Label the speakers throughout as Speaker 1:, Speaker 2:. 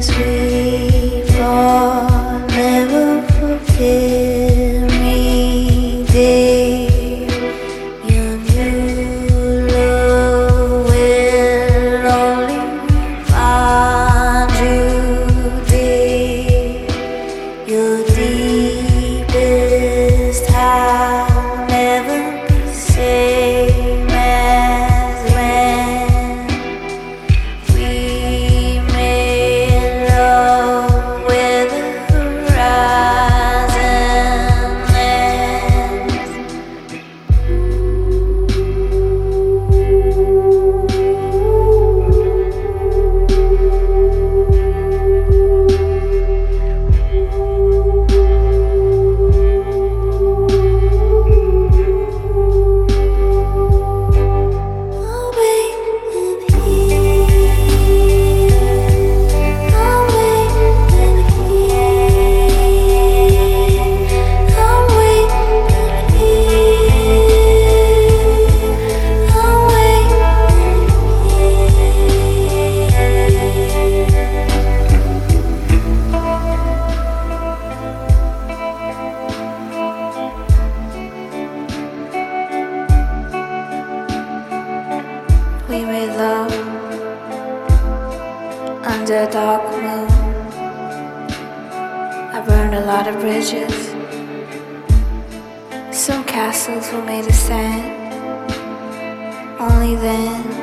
Speaker 1: Sweet. Love
Speaker 2: under a dark moon. I burned a lot of bridges. Some castles were made of sand. Only then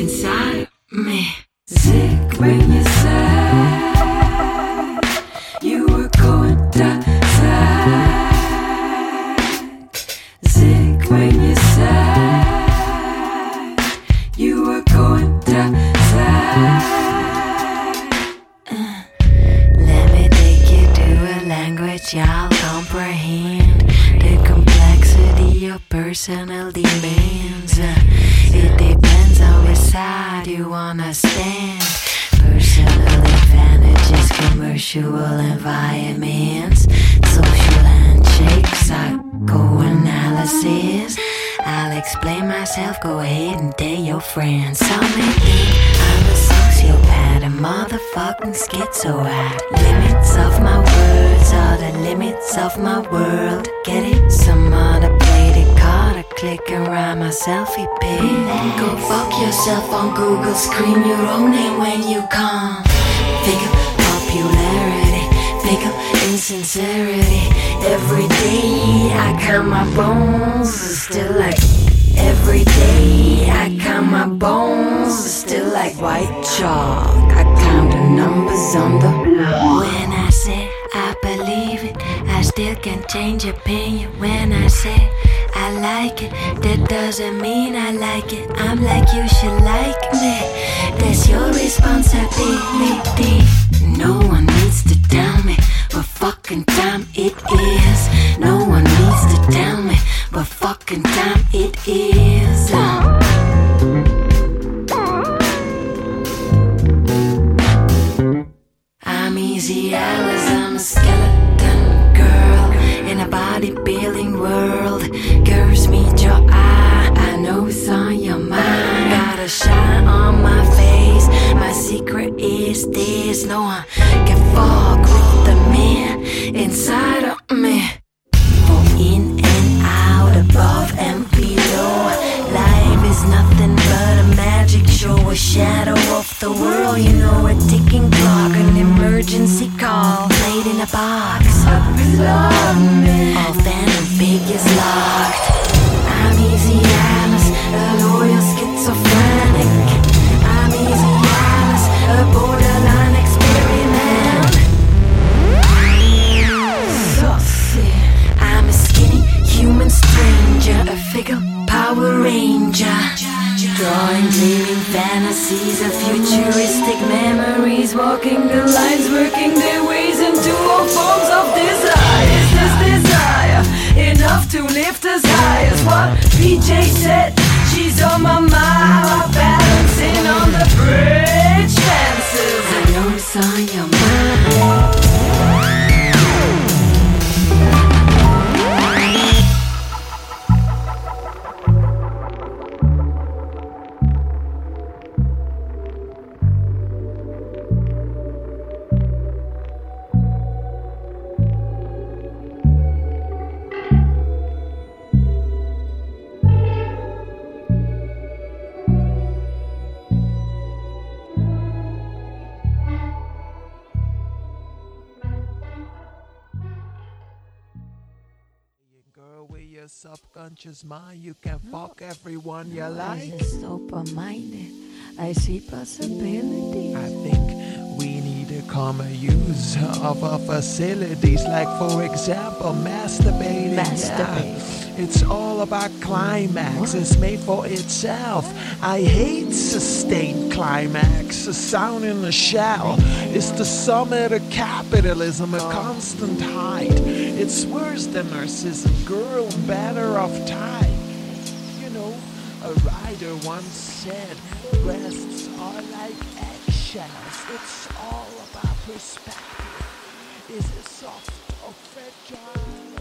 Speaker 1: Inside count my bones, still like. Every day I count my bones, still like white chalk. I count the numbers on the. When I say I believe it, I still can change opinion. When I say I like it, that doesn't mean I like it. I'm like you should like me. That's your responsibility. No one needs to tell me what fucking time it is. No what fucking time it is. I'm easy Alice, I'm a skeleton girl in a bodybuilding world. Girls meet your eye, I know it's on your mind. Got a shine on my face, my secret is this. No one can fuck with the man inside of me. Emergency call, played in a box. Up below Drawing dreaming fantasies of futuristic memories, walking the lines, working their ways into all forms of desire. Is this desire enough to lift us high? As what PJ said, she's on my mind,
Speaker 3: subconscious mind, you can fuck everyone you like.
Speaker 1: I'm just open-minded. I see possibility.
Speaker 3: I think we need a common use of our facilities, like for example, masturbating. Yeah. It's all about climax. It's made for itself. I hate sustained climax. A sound in the shell. It's the summit of capitalism, a constant height. It's worse than narcissism. Girl, better off type. You know, a writer once said, breasts are like eggshells. It's all about perspective. Is it soft oh, or fragile?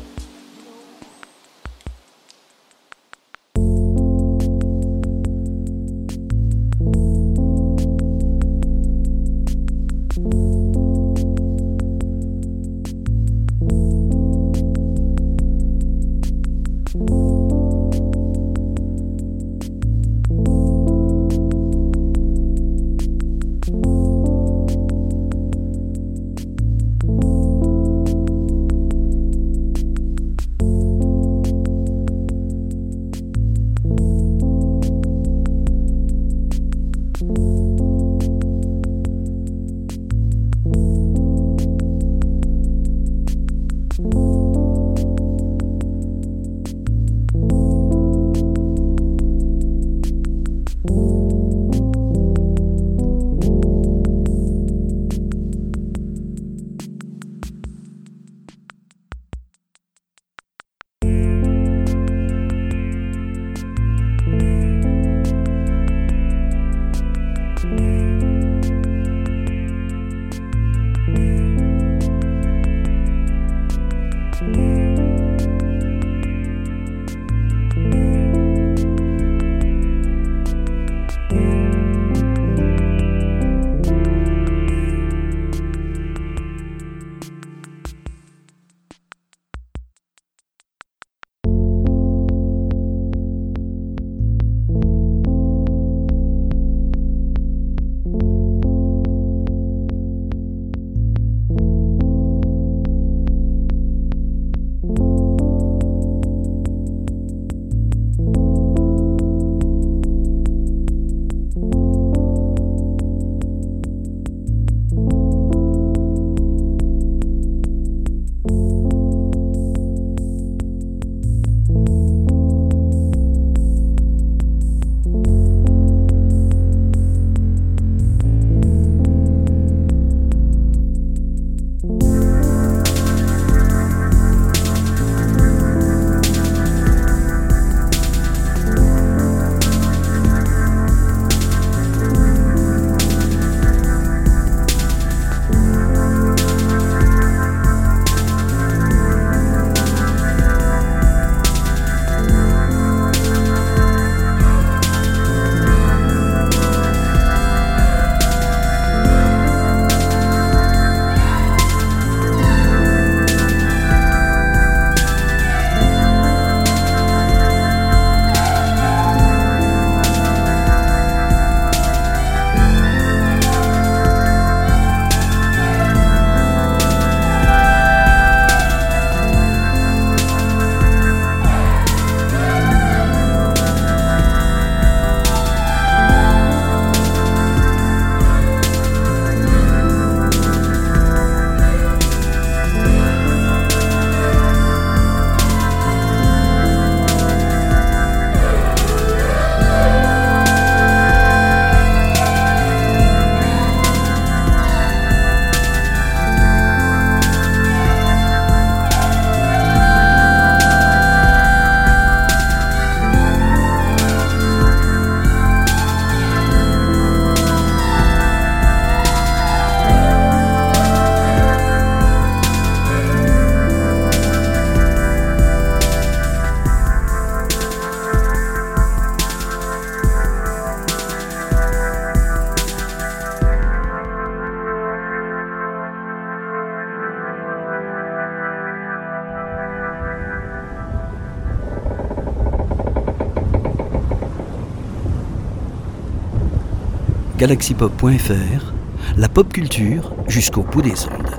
Speaker 4: galaxypop.fr, la pop culture jusqu'au bout des ondes.